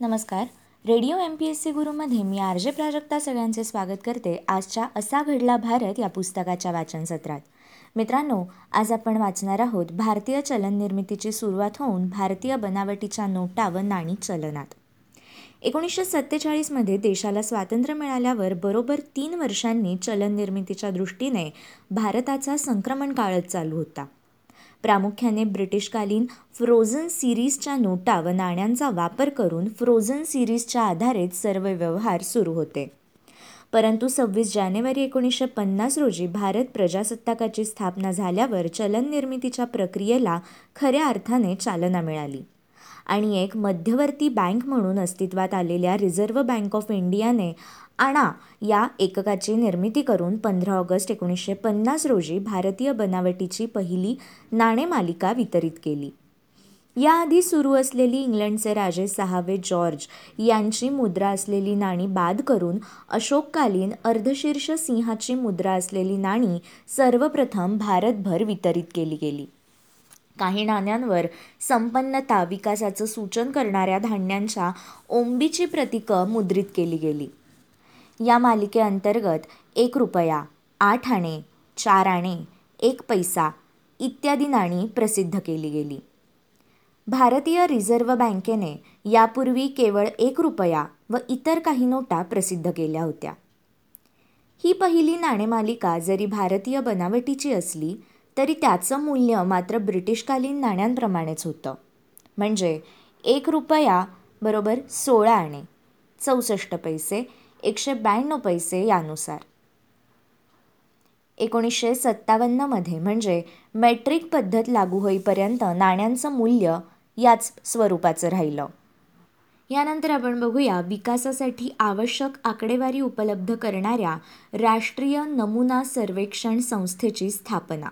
नमस्कार. Radio M P S C गुरुमध्ये मी R J Prajakta सगळ्यांचे स्वागत करते आजच्या असा घडला भारत या पुस्तकाच्या वाचन सत्रात. मित्रांनो आज आपण वाचणार आहोत भारतीय चलन निर्मितीची सुरुवात होऊन भारतीय बनावटीच्या नोटा व नाणी चलनात. एकोणीसशे सत्तेचाळीसमध्ये देशाला स्वातंत्र्य मिळाल्यावर बरोबर तीन वर्षांनी चलन निर्मितीच्या दृष्टीने भारताचा संक्रमण काळच चालू होता. प्रामुख्याने ब्रिटिशकालीन फ्रोझन सिरीजच्या नोटा व नाण्यांचा वापर करून फ्रोझन सिरीजच्या आधारेच सर्व व्यवहार सुरू होते. परंतु सव्वीस जानेवारी एकोणीसशे पन्नास रोजी भारत प्रजासत्ताकाची स्थापना झाल्यावर चलन निर्मितीच्या प्रक्रियेला खऱ्या अर्थाने चालना मिळाली. आणि एक मध्यवर्ती बँक म्हणून अस्तित्वात आलेल्या रिझर्व्ह बँक ऑफ इंडियाने आणा या एककाची निर्मिती करून पंधरा ऑगस्ट एकोणीसशे पन्नास रोजी भारतीय बनावटीची पहिली नाणेमालिका वितरित केली. याआधी सुरू असलेली इंग्लंडचे राजे सहावे जॉर्ज यांची मुद्रा असलेली नाणी बाद करून अशोककालीन अर्धशीर्ष सिंहाची मुद्रा असलेली नाणी सर्वप्रथम भारतभर वितरित केली गेली. काही नाण्यांवर संपन्नता विकासाचं सूचन करणाऱ्या धान्यांच्या ओंबीची प्रतीकं मुद्रित केली गेली. या मालिकेअंतर्गत एक रुपया आठ आणे चार आणे एक पैसा इत्यादी नाणी प्रसिद्ध केली गेली. भारतीय रिझर्व्ह बँकेने यापूर्वी केवळ एक रुपया व इतर काही नोटा प्रसिद्ध केल्या होत्या. ही पहिली नाणेमालिका जरी भारतीय बनावटीची असली तरी त्याचं मूल्य मात्र ब्रिटिशकालीन नाण्यांप्रमाणेच होतं. म्हणजे एक रुपया बरोबर सोळा आणे चौसष्ट पैसे एकशे ब्याण्णव पैसे यानुसार. एकोणीसशे सत्तावन्नमध्ये म्हणजे मेट्रिक पद्धत लागू होईपर्यंत नाण्यांचं मूल्य याच स्वरूपाचं राहिलं. यानंतर आपण बघूया विकासासाठी आवश्यक आकडेवारी उपलब्ध करणाऱ्या राष्ट्रीय नमुना सर्वेक्षण संस्थेची स्थापना.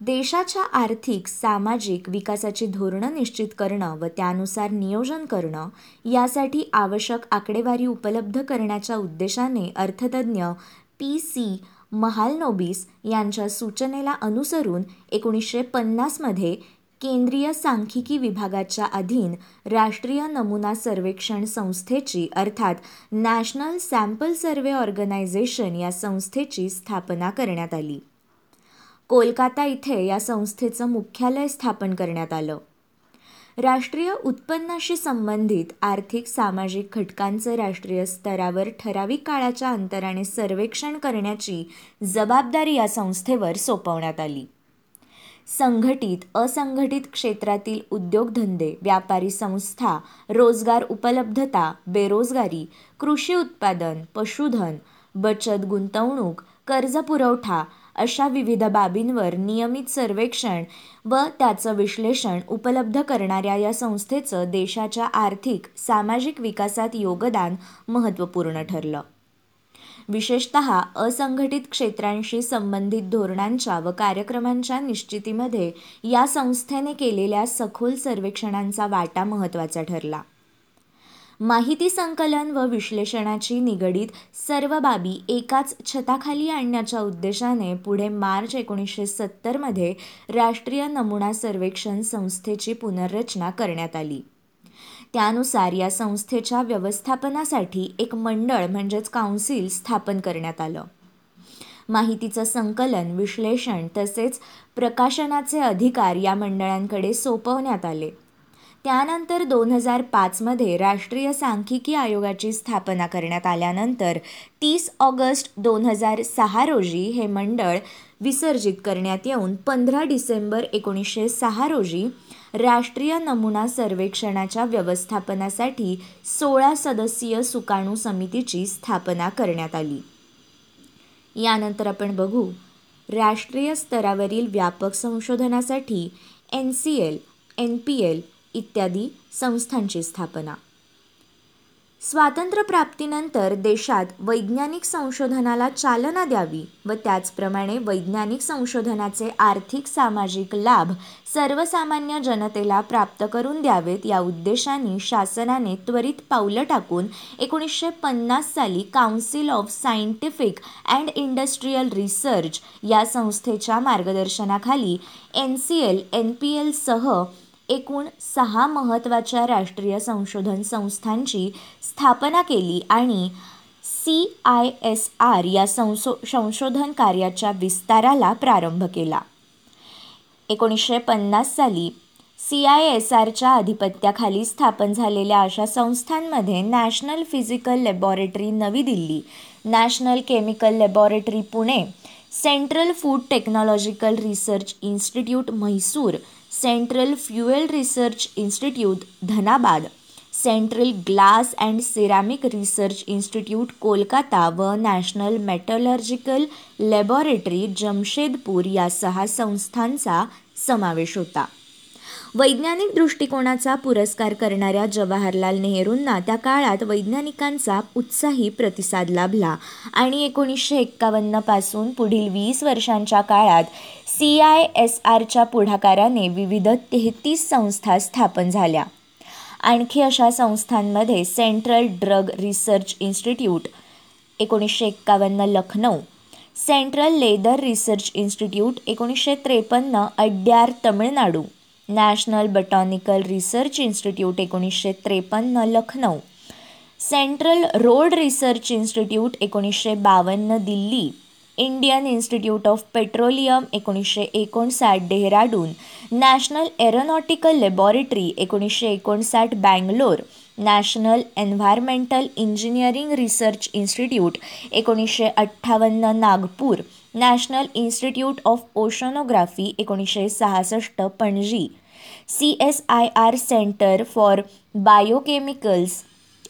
देशाच्या आर्थिक सामाजिक विकासाची धोरणं निश्चित करणं व त्यानुसार नियोजन करणं यासाठी आवश्यक आकडेवारी उपलब्ध करण्याच्या उद्देशाने अर्थतज्ज्ञ पी सी महालनोबिस यांच्या सूचनेला अनुसरून एकोणीसशे पन्नासमध्ये केंद्रीय सांख्यिकी विभागाच्या अधीन राष्ट्रीय नमुना सर्वेक्षण संस्थेची अर्थात नॅशनल सॅम्पल सर्वे ऑर्गनायझेशन या संस्थेची स्थापना करण्यात आली. कोलकाता इथे या संस्थेचं मुख्यालय स्थापन करण्यात आलं. राष्ट्रीय उत्पन्नाशी संबंधित आर्थिक सामाजिक घटकांचं राष्ट्रीय स्तरावर ठराविक काळाच्या अंतराने सर्वेक्षण करण्याची जबाबदारी या संस्थेवर सोपवण्यात आली. संघटित असंघटित क्षेत्रातील उद्योगधंदे व्यापारी संस्था रोजगार उपलब्धता बेरोजगारी कृषी उत्पादन पशुधन बचत गुंतवणूक कर्जपुरवठा अशा विविध बाबींवर नियमित सर्वेक्षण व त्याचं विश्लेषण उपलब्ध करणाऱ्या या संस्थेचं देशाच्या आर्थिक सामाजिक विकासात योगदान महत्त्वपूर्ण ठरलं. विशेषत असंघटित क्षेत्रांशी संबंधित धोरणांच्या व कार्यक्रमांच्या निश्चितीमध्ये या संस्थेने केलेल्या सखोल सर्वेक्षणांचा वाटा महत्त्वाचा ठरला. माहिती संकलन व विश्लेषणाची निगडीत सर्व बाबी एकाच छताखाली आणण्याच्या उद्देशाने पुढे मार्च एकोणीसशे सत्तरमध्ये राष्ट्रीय नमुना सर्वेक्षण संस्थेची पुनर्रचना करण्यात आली. त्यानुसार या संस्थेच्या व्यवस्थापनासाठी एक मंडळ म्हणजेच काउन्सिल स्थापन करण्यात आलं. माहितीचं संकलन विश्लेषण तसेच प्रकाशनाचे अधिकार या मंडळांकडे सोपवण्यात आले. त्यानंतर दोन हजार पाचमध्ये राष्ट्रीय सांख्यिकी आयोगाची स्थापना करण्यात आल्यानंतर तीस ऑगस्ट दोन हजार सहा रोजी हे मंडळ विसर्जित करण्यात येऊन पंधरा डिसेंबर एकोणीसशे सहा रोजी राष्ट्रीय नमुना सर्वेक्षणाच्या व्यवस्थापनासाठी सोळा सदस्यीय सुकाणू समितीची स्थापना करण्यात आली. यानंतर आपण बघू राष्ट्रीय स्तरावरील व्यापक संशोधनासाठी N C L N P L इत्यादी संस्थांची स्थापना. स्वातंत्र्यप्राप्तीनंतर देशात वैज्ञानिक संशोधनाला चालना द्यावी व त्याचप्रमाणे वैज्ञानिक संशोधनाचे आर्थिक सामाजिक लाभ सर्वसामान्य जनतेला प्राप्त करून द्यावेत या उद्देशाने शासनाने त्वरित पावलं टाकून एकोणीसशे पन्नास साली council of scientific and industrial research या संस्थेच्या मार्गदर्शनाखाली N C L N P एलसह एकूण सहा महत्त्वाच्या राष्ट्रीय संशोधन संस्थांची स्थापना केली आणि सी आय एस आर या संसो संशोधन कार्याच्या विस्ताराला प्रारंभ केला. एकोणीसशे पन्नास साली सी आय एस आरच्या आधिपत्याखाली स्थापन झालेल्या अशा संस्थांमध्ये नॅशनल फिजिकल लॅबॉरेटरी नवी Delhi national chemical laboratory Pune central food technological research institute Mysore central fuel research institute Dhanbad. Central glass and ceramic research institute Kolkata व नॅशनल मेटलर्जिकल लॅबॉरेटरी जमशेदपूर या सहा संस्थांचा समावेश होता. वैज्ञानिक दृष्टिकोनाचा पुरस्कार करणाऱ्या जवाहरलाल नेहरूंना त्या काळात वैज्ञानिकांचा उत्साही प्रतिसाद लाभला. आणि एकोणीसशे एक्कावन्नपासून पुढील वीस वर्षांच्या काळात सी आय एस आरच्या पुढाकाराने विविध तेहतीस संस्था स्थापन झाल्या. आणखी अशा संस्थांमध्ये सेंट्रल ड्रग रिसर्च इन्स्टिट्यूट एकोणीसशे एक्कावन्न Lucknow central leather research institute एकोणीसशे त्रेपन्न Adyar Tamil Nadu national botanical research institute एकोणीसशे त्रेपन्न Lucknow. Central road research institute एकोणीसशे बावन्न Delhi. Indian institute of petroleum एकोणीसशे एकोणसाठ डेहराडून. नॅशनल एरोनॉटिकल लॅबॉरेटरी एकोणीसशे एकोणसाठ Bangalore. National environmental engineering research institute एकोणीसशे अठ्ठावन्न Nagpur. National institute of oceanography एकोणीसशे सहासष्ट Panaji. C S I R centre for biochemicals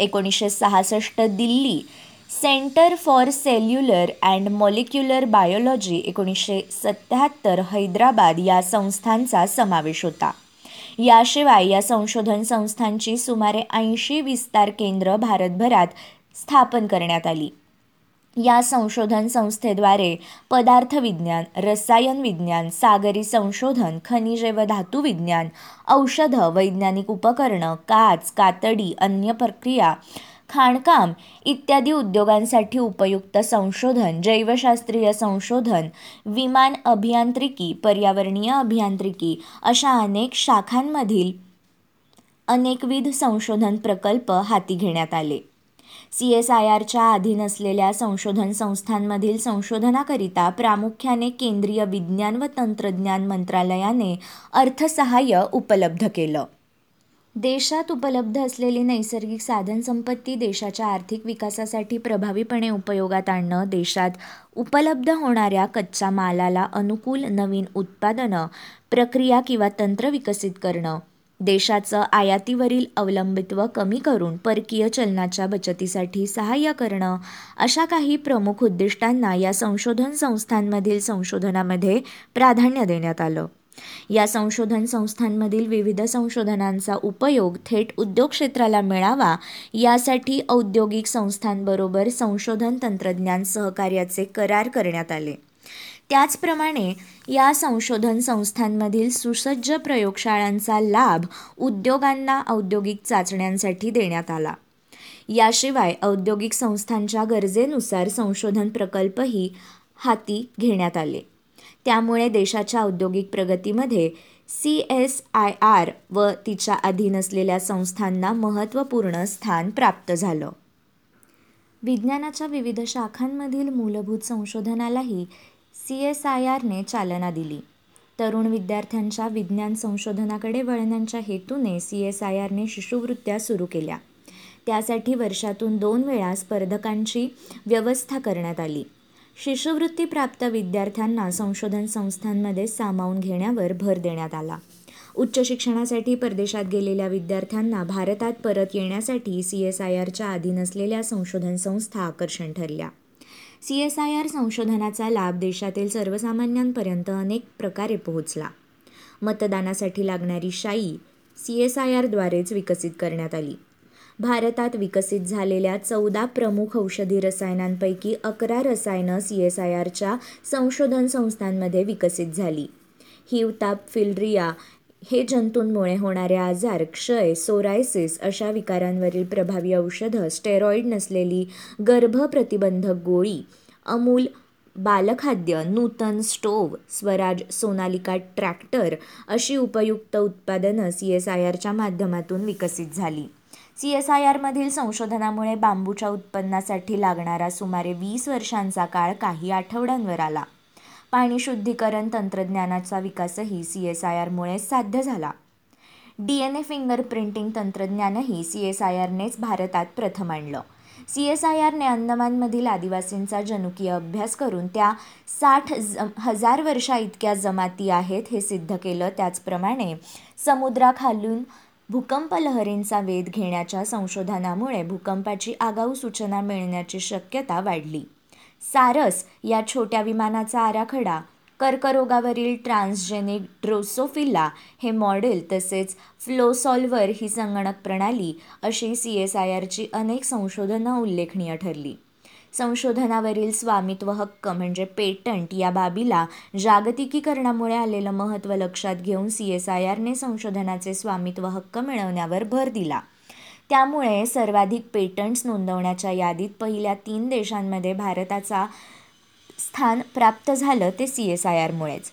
एकोणीसशे सहासष्ट Delhi. Centre for cellular and molecular biology एकोणीसशे सत्याहत्तर हैदराबाद या संस्थांचा समावेश होता. याशिवाय या संशोधन संस्थांची सुमारे ऐंशी विस्तार केंद्र भारतभरात स्थापन करण्यात आली. या संशोधन संस्थेद्वारे पदार्थविज्ञान रसायन विज्ञान सागरी संशोधन खनिजे व धातू विज्ञान औषधं वैज्ञानिक उपकरणं काच कातडी अन्य प्रक्रिया खाणकाम इत्यादी उद्योगांसाठी उपयुक्त संशोधन जैवशास्त्रीय संशोधन विमान अभियांत्रिकी पर्यावरणीय अभियांत्रिकी अशा अनेक शाखांमधील अनेकविध संशोधन प्रकल्प हाती घेण्यात आले. सी एस आय आरच्या अधीन असलेल्या संशोधन संस्थांमधील संशोधनाकरिता प्रामुख्याने केंद्रीय विज्ञान व तंत्रज्ञान मंत्रालयाने अर्थसहाय्य उपलब्ध केलं. देशात उपलब्ध असलेली नैसर्गिक साधनसंपत्ती देशाच्या आर्थिक विकासासाठी प्रभावीपणे उपयोगात आणणं देशात उपलब्ध होणाऱ्या कच्च्या मालाला अनुकूल नवीन उत्पादनं प्रक्रिया किंवा तंत्र विकसित करणं देशाचं आयातीवरील अवलंबित्व कमी करून परकीय चलनाच्या बचतीसाठी सहाय्य करणं अशा काही प्रमुख उद्दिष्टांना या संशोधन संस्थांमधील संशोधनामध्ये प्राधान्य देण्यात आलं. या संशोधन संस्थांमधील विविध संशोधनांचा उपयोग थेट उद्योग क्षेत्राला मिळावा यासाठी औद्योगिक संस्थांबरोबर संशोधन तंत्रज्ञान सहकार्याचे करार करण्यात आले. त्याचप्रमाणे या संशोधन संस्थांमधील सुसज्ज प्रयोगशाळांचा लाभ उद्योगांना औद्योगिक चाचण्यांसाठी देण्यात आला. याशिवाय औद्योगिक संस्थांच्या गरजेनुसार संशोधन प्रकल्पही हाती घेण्यात आले. त्यामुळे देशाच्या औद्योगिक प्रगतीमध्ये सी एस आय आर व तिच्या अधीन असलेल्या संस्थांना महत्त्वपूर्ण स्थान प्राप्त झालं. विज्ञानाच्या विविध शाखांमधील मूलभूत संशोधनालाही सी एस आय आरने चालना दिली. तरुण विद्यार्थ्यांच्या विज्ञान संशोधनाकडे वळण्याच्या हेतूने सी एस आय आरने शिष्यवृत्त्या सुरू केल्या. त्यासाठी वर्षातून दोन वेळा स्पर्धकांची व्यवस्था करण्यात आली. शिष्यवृत्तीप्राप्त विद्यार्थ्यांना संशोधन संस्थांमध्ये सामावून घेण्यावर भर देण्यात आला. उच्च शिक्षणासाठी परदेशात गेलेल्या विद्यार्थ्यांना भारतात परत येण्यासाठी सी एस आय आरच्या अधीन असलेल्या संशोधन संस्था आकर्षण ठरल्या. सी एस आय आर संशोधनाचा लाभ देशातील सर्वसामान्यांपर्यंत अनेक प्रकारे पोहोचला. मतदानासाठी लागणारी शाई सी एस आय आरद्वारेच विकसित करण्यात आली. भारतात विकसित झालेल्या चौदा प्रमुख औषधी रसायनांपैकी अकरा रसायनं सी एस आय आरच्या संशोधन संस्थांमध्ये विकसित झाली. हिवताप फिल्ड्रिया हे जंतूंमुळे होणारे आजार क्षय सोरायसिस अशा विकारांवरील प्रभावी औषधं स्टेरॉईड नसलेली गर्भप्रतिबंधक गोळी अमूल बालखाद्य नूतन स्टोव्ह स्वराज सोनालिका ट्रॅक्टर अशी उपयुक्त उत्पादनं सी एस आय आरच्या माध्यमातून विकसित झाली. सी एस आय आरमधील संशोधनामुळे बांबूच्या उत्पन्नासाठी लागणारा सुमारे वीस वर्षांचा काळ काही आठवड्यांवर आला. पाणी शुद्धीकरण तंत्रज्ञानाचा विकासही सी एस आय आरमुळे साध्य झाला. D N A fingerprinting तंत्रज्ञानही सी एस आय आरनेच भारतात प्रथम आणलं. सी एस आय आरने अंदमानमधील आदिवासींचा जनुकीय अभ्यास करून त्या साठ ज हजार वर्षा इतक्या जमाती आहेत हे सिद्ध केलं. त्याचप्रमाणे समुद्राखालून भूकंप लहरींचा वेध घेण्याच्या संशोधनामुळे भूकंपाची आगाऊ सूचना मिळण्याची शक्यता वाढली. सारस या छोट्या विमानाचा आराखडा कर्करोगावरील ट्रान्सजेनिक ड्रोसोफिला हे मॉडेल तसेच फ्लोसॉल्वर ही संगणक प्रणाली अशी सी एस आय आरची अनेक संशोधनं उल्लेखनीय ठरली. संशोधनावरील स्वामित्व हक्क म्हणजे पेटंट या बाबीला जागतिकीकरणामुळे आलेलं महत्त्व लक्षात घेऊन सी एस आय आरने संशोधनाचे स्वामित्व हक्क मिळवण्यावर भर दिला. त्यामुळे सर्वाधिक पेटंट्स नोंदवण्याच्या यादीत पहिल्या तीन देशांमध्ये भारताचा स्थान प्राप्त झालं ते सी एस आय आरमुळेच.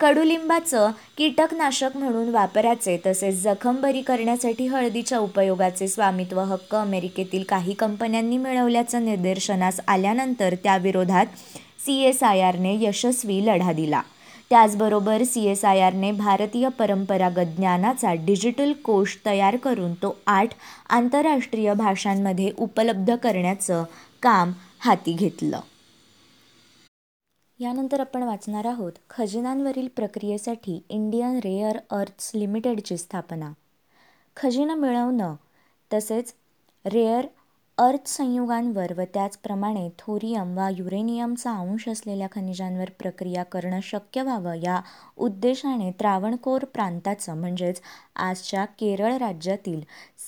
कडुलिंबाचं कीटकनाशक म्हणून वापराचे तसेच जखम बरी करण्यासाठी हळदीच्या उपयोगाचे स्वामित्व हक्क अमेरिकेतील काही कंपन्यांनी मिळवल्याचं निदर्शनास आल्यानंतर त्याविरोधात सी एस आय आरने यशस्वी लढा दिला. त्याचबरोबर सी एस आय आरने भारतीय परंपरागत ज्ञानाचा डिजिटल कोश तयार करून तो आठ आंतरराष्ट्रीय भाषांमध्ये उपलब्ध करण्याचं काम हाती घेतलं. यानंतर आपण वाचणार आहोत खजिन्यांवरील प्रक्रियेसाठी इंडियन रेअर अर्थ्स लिमिटेडची स्थापना. खजिनं मिळवणं तसेच रेअर अर्थसंयुगांवर व त्याचप्रमाणे थोरियम वा युरेनियमचा अंश असलेल्या खनिजांवर प्रक्रिया करणं शक्य व्हावं या उद्देशाने त्रावणकोर प्रांताचं म्हणजेच आजच्या केरळ राज्यातील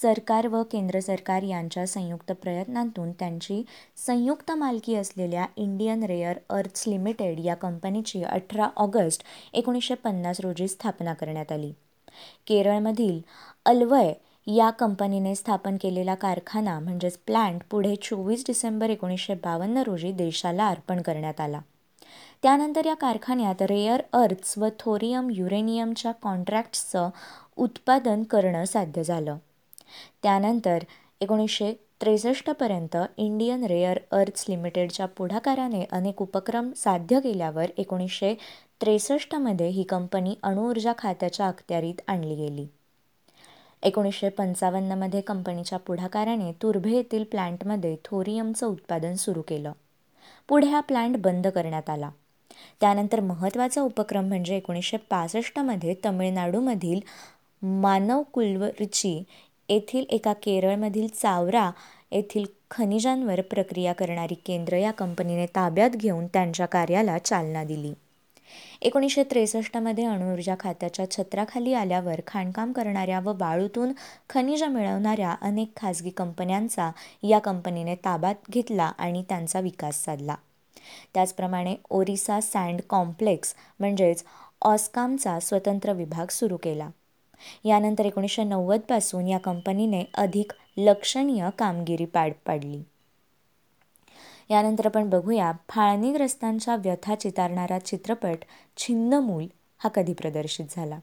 सरकार व केंद्र सरकार यांच्या संयुक्त प्रयत्नांतून त्यांची संयुक्त मालकी असलेल्या इंडियन रेअर अर्थ्स लिमिटेड या कंपनीची अठरा ऑगस्ट एकोणीसशे पन्नास रोजी स्थापना करण्यात आली. केरळमधील अलवय या कंपनीने स्थापन केलेला कारखाना म्हणजेच प्लॅन्ट पुढे चोवीस डिसेंबर एकोणीसशे बावन्न रोजी देशाला अर्पण करण्यात आला. त्यानंतर या कारखान्यात रेअर अर्थ्स व थोरियम युरेनियमच्या कॉन्ट्रॅक्ट्सचं उत्पादन करणं साध्य झालं. त्यानंतर एकोणीसशे त्रेसष्टपर्यंत इंडियन रेअर अर्थ्स लिमिटेडच्या पुढाकाराने अनेक उपक्रम साध्य केल्यावर एकोणीसशे त्रेसष्टमध्ये ही कंपनी अणुऊर्जा खात्याच्या अखत्यारीत आणली गेली. एकोणीसशे पंचावन्नमध्ये कंपनीच्या पुढाकाराने तुर्भे येथील प्लॅन्टमध्ये थोरियमचं उत्पादन सुरू केलं. पुढे हा प्लॅन्ट बंद करण्यात आला. त्यानंतर महत्त्वाचा उपक्रम म्हणजे एकोणीसशे पासष्टमध्ये तमिळनाडूमधील मानवकुलवरची येथील एका केरळमधील चावरा येथील खनिजांवर प्रक्रिया करणारी केंद्र या कंपनीने ताब्यात घेऊन त्यांच्या कार्याला चालना दिली. एकोणीसशे त्रेसष्टमध्ये अणुऊर्जा खात्याच्या छत्राखाली आल्यावर खाणकाम करणाऱ्या व वाळूतून खनिजं मिळवणाऱ्या अनेक खाजगी कंपन्यांचा या कंपनीने ताब्यात घेतला आणि त्यांचा विकास साधला. त्याचप्रमाणे ओरिसा सँड कॉम्प्लेक्स म्हणजेच ऑस्कामचा स्वतंत्र विभाग सुरू केला. यानंतर एकोणीसशे नव्वदपासून या कंपनीने अधिक लक्षणीय कामगिरी पार पाडली. यानंतर आपण बघूया फाळणीग्रस्तांच्या व्यथा चितारणारा चित्रपट छिन्नमूल हा कधी प्रदर्शित झाला?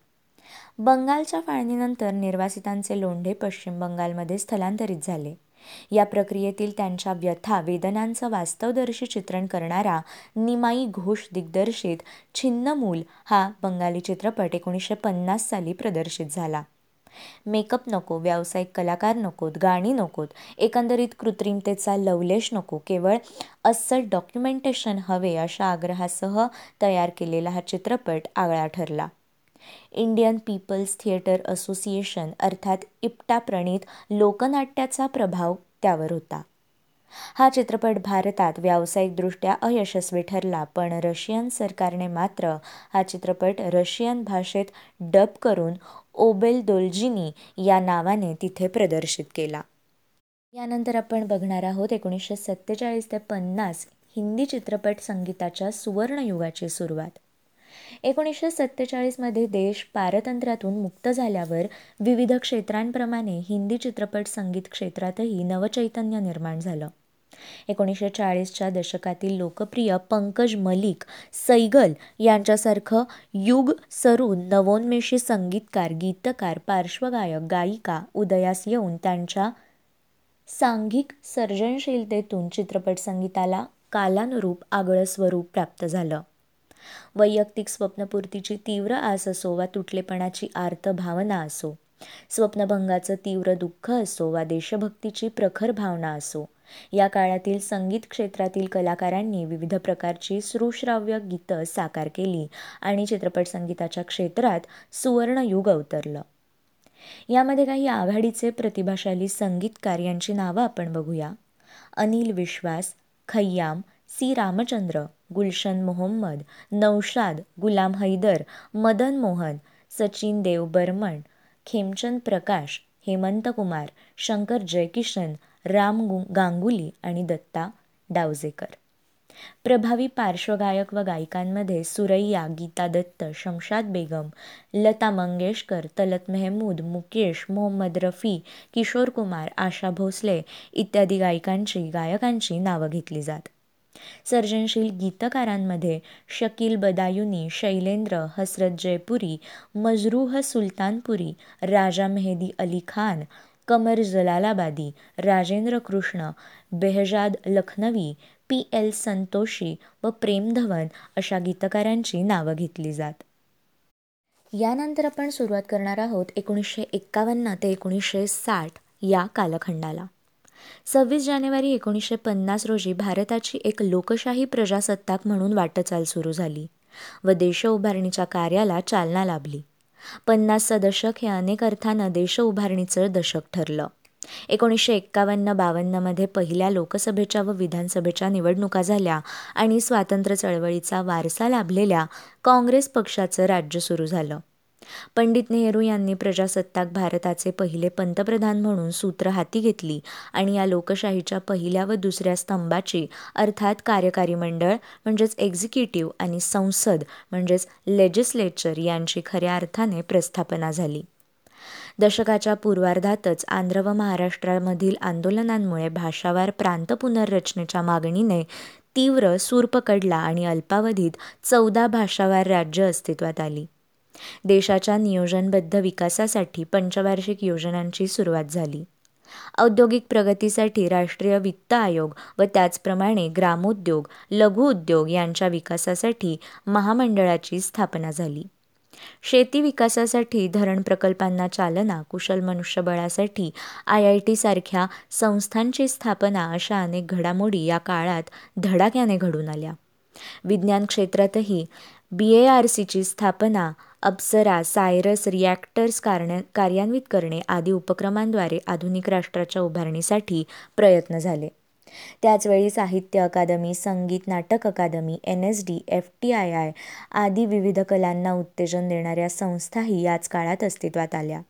बंगालच्या फाळणीनंतर निर्वासितांचे लोंढे पश्चिम बंगालमध्ये स्थलांतरित झाले. या प्रक्रियेतील त्यांच्या व्यथा वेदनांचं वास्तवदर्शी चित्रण करणारा निमाई घोष दिग्दर्शित छिन्नमूल हा बंगाली चित्रपट एकोणीसशे पन्नास साली प्रदर्शित झाला. मेकअप नको व्यावसायिक कलाकार नकोत गाणी नकोत एकंदरीत कृत्रिमतेचा लवलेश नको केवळ अस्सल डॉक्युमेंटेशन हवे अशा आग्रहासह तयार केलेला हा चित्रपट आगळा ठरला. इंडियन पीपल्स थिएटर असोसिएशन अर्थात इप्टा प्रणीत लोकनाट्याचा प्रभाव त्यावर होता. हा चित्रपट भारतात व्यावसायिकदृष्ट्या अयशस्वी ठरला पण रशियन सरकारने मात्र हा चित्रपट रशियन भाषेत डब करून ओबेल दोल्जिनी या नावाने तिथे प्रदर्शित केला. यानंतर आपण बघणार आहोत एकोणीसशे सत्तेचाळीस ते पन्नास हिंदी चित्रपट संगीताच्या सुवर्णयुगाची सुरुवात. एकोणीसशे सत्तेचाळीसमध्ये देश पारतंत्र्यातून मुक्त झाल्यावर विविध क्षेत्रांप्रमाणे हिंदी चित्रपट संगीत क्षेत्रातही नवचैतन्य निर्माण झालं. एकोणीसशे चाळीसच्या दशकातील लोकप्रिय पंकज मलिक सैगल यांच्यासारखं युग सरून नवोन्मेषी संगीतकार गीतकार पार्श्वगायक गायिका उदयास येऊन त्यांच्या सांघिक सर्जनशीलतेतून चित्रपट संगीताला कालानुरूप आगळं स्वरूप प्राप्त झालं. वैयक्तिक स्वप्नपूर्तीची तीव्र आस असो वा तुटलेपणाची आर्त भावना असो स्वप्नभंगाचं तीव्र दुःख असो वा देशभक्तीची प्रखर भावना असो या काळातील संगीत क्षेत्रातील कलाकारांनी विविध प्रकारची सुश्राव्य गीतं साकार केली आणि चित्रपट संगीताच्या क्षेत्रात सुवर्णयुग अवतरलं. यामध्ये काही आघाडीचे प्रतिभाशाली संगीतकार यांची नावं आपण बघूया. अनिल विश्वास खय्याम सी. रामचंद्र गुलशन मोहम्मद नौशाद गुलाम हैदर मदन मोहन सचिन देव बर्मन खेमचंद प्रकाश हेमंत कुमार शंकर जयकिशन राम गांगुली आणि दत्ता डावजेकर. प्रभावी पार्श्वगायक व गायिकांमध्ये सुरैया गीता दत्त शमशाद बेगम लता मंगेशकर तलत मेहमूद मुकेश मोहम्मद रफी किशोर कुमार आशा भोसले इत्यादी गायकांची गायकांची नावं घेतली जात. सर्जनशील गीतकारांमध्ये शकील बदायुनी शैलेंद्र हसरत जयपुरी मजरूह सुलतानपुरी राजा मेहदी अली खान कमर जलालाबादी राजेंद्र कृष्ण बेहजाद लखनवी पी एल संतोषी व प्रेम धवन अशा गीतकारांची नावं घेतली जात. यानंतर आपण सुरुवात करणार आहोत एकोणीसशे एक्कावन्न ते एकोणीसशे साठ या कालखंडाला. सव्वीस जानेवारी एकोणीसशे पन्नास रोजी भारताची एक लोकशाही प्रजासत्ताक म्हणून वाटचाल सुरू झाली व देश उभारणीच्या कार्याला चालना लाभली. पन्नासचं दशक हे अनेक अर्थानं देश उभारणीचं दशक ठरलं. एकोणीसशे एक्कावन्न बावन्नमध्ये पहिल्या लोकसभेच्या व विधानसभेच्या निवडणुका झाल्या आणि स्वातंत्र्य चळवळीचा वारसा लाभलेल्या काँग्रेस पक्षाचं राज्य सुरू झालं. पंडित नेहरू यांनी प्रजासत्ताक भारताचे पहिले पंतप्रधान म्हणून सूत्र हाती घेतली आणि या लोकशाहीच्या पहिल्या व दुसऱ्या स्तंभाची अर्थात कार्यकारी मंडळ म्हणजेच एक्झिक्युटिव्ह आणि संसद म्हणजेच लेजिस्लेचर यांची खऱ्या अर्थाने प्रस्थापना झाली. दशकाच्या पूर्वार्धातच आंध्र व महाराष्ट्रामधील आंदोलनांमुळे भाषावार प्रांत पुनर्रचनेच्या मागणीने तीव्र सूर पकडला आणि अल्पावधीत चौदा भाषावार राज्य अस्तित्वात आली. देशाच्या नियोजनबद्ध विकासासाठी पंचवार्षिक योजनांची सुरुवात झाली. औद्योगिक प्रगतीसाठी राष्ट्रीय वित्त आयोग व त्याचप्रमाणे ग्रामोद्योग लघु उद्योग यांच्या विकासासाठी महामंडळाची स्थापना झाली. शेती विकासासाठी धरण प्रकल्पांना चालना कुशल मनुष्यबळासाठी आय आय टी सारख्या संस्थांची स्थापना अशा अनेक घडामोडी या काळात धडाक्याने घडून आल्या. विज्ञान क्षेत्रातही बी ए आर सीची स्थापना अप्सरा सायरस रिॲक्टर्स कारण कार्यान्वित करणे आदी उपक्रमांद्वारे आधुनिक राष्ट्राच्या उभारणीसाठी प्रयत्न झाले. त्याचवेळी Sahitya Akademi Sangeet Natak Akademi N S D F T I I आदी विविध कलांना उत्तेजन देणाऱ्या संस्थाही याच काळात अस्तित्वात आल्या.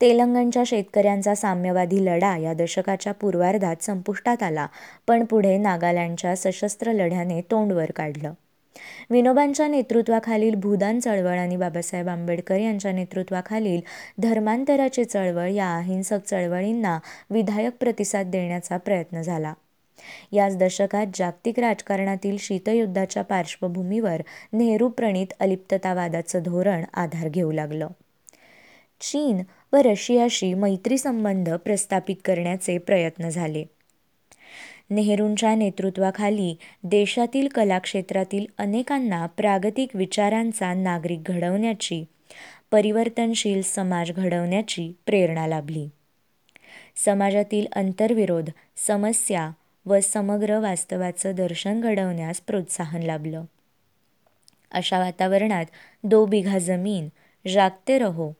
तेलंगणच्या शेतकऱ्यांचा साम्यवादी लढा या दशकाच्या पूर्वार्धात संपुष्टात आला पण पुढे नागालँडच्या सशस्त्र लढ्याने तोंडवर काढलं. विनोबांच्या नेतृत्वाखालील भूदान चळवळ आणि बाबासाहेब आंबेडकर यांच्या नेतृत्वाखालील धर्मांतराची चळवळ या अहिंसक चळवळींना विधायक प्रतिसाद देण्याचा प्रयत्न झाला. याच दशकात जागतिक राजकारणातील शीतयुद्धाच्या पार्श्वभूमीवर नेहरू प्रणित अलिप्ततावादाचं धोरण आधार घेऊ लागलं. चीन व रशियाशी मैत्री संबंध प्रस्थापित करण्याचे प्रयत्न झाले. नेहरूंच्या नेतृत्वाखाली देशातील कलाक्षेत्रातील अनेकांना प्रागतिक विचारांचा नागरिक घडवण्याची परिवर्तनशील समाज घडवण्याची प्रेरणा लाभली. समाजातील अंतर्विरोध समस्या व समग्र वास्तवाचं दर्शन घडवण्यास प्रोत्साहन लाभलं. अशा वातावरणात दो बिघा जमीन जागते रहो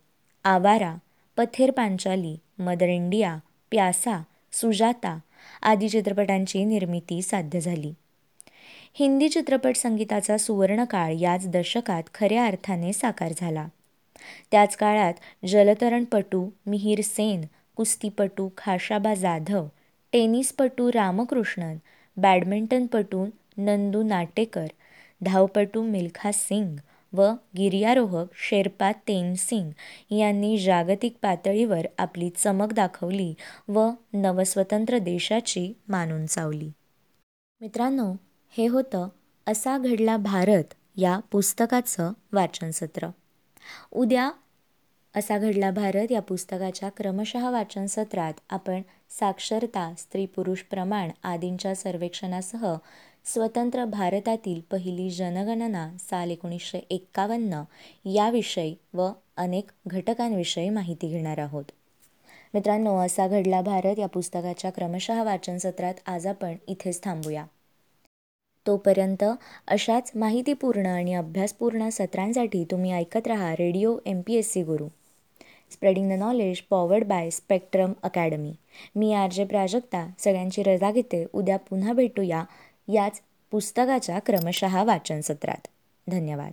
आवारा पथेर पांचाली मदर इंडिया प्यासा सुजाता आदी चित्रपटांची निर्मिती साध्य झाली. हिंदी चित्रपट संगीताचा सुवर्णकाळ याच दशकात खऱ्या अर्थाने साकार झाला. त्याच काळात जलतरणपटू मिहीर सेन कुस्तीपटू खाशाबा जाधव टेनिसपटू रामकृष्णन बॅडमिंटनपटू नंदू नाटेकर धावपटू मिल्खा सिंग व गिर्यारोहक शेर्पा तेनसिंग यांनी जागतिक पातळीवर आपली चमक दाखवली व नवस्वतंत्र देशाची मान उंचावली मित्रांनो हे होतं असा घडला भारत या पुस्तकाचं वाचनसत्र. उद्या असा घडला भारत या पुस्तकाच्या क्रमशः वाचनसत्रात आपण साक्षरता स्त्री पुरुष प्रमाण आदींच्या सर्वेक्षणासह स्वतंत्र भारतातील पहिली जनगणना साल एकोणीसशे एक्कावन्न याविषयी व अनेक घटकांविषयी माहिती घेणार आहोत. मित्रांनो असा घडला भारत या पुस्तकाच्या क्रमशः वाचन सत्रात आज आपण इथेच थांबूया. तोपर्यंत अशाच माहितीपूर्ण आणि अभ्यासपूर्ण सत्रांसाठी तुम्ही ऐकत रहा radio M P S C Guru. Spreading the knowledge powered by spectrum academy me R J Prajakta. सगळ्यांची रजा घेते उद्या पुन्हा भेटूया. याच पुस्तकाच्या क्रमशः वाचनसत्रात. धन्यवाद.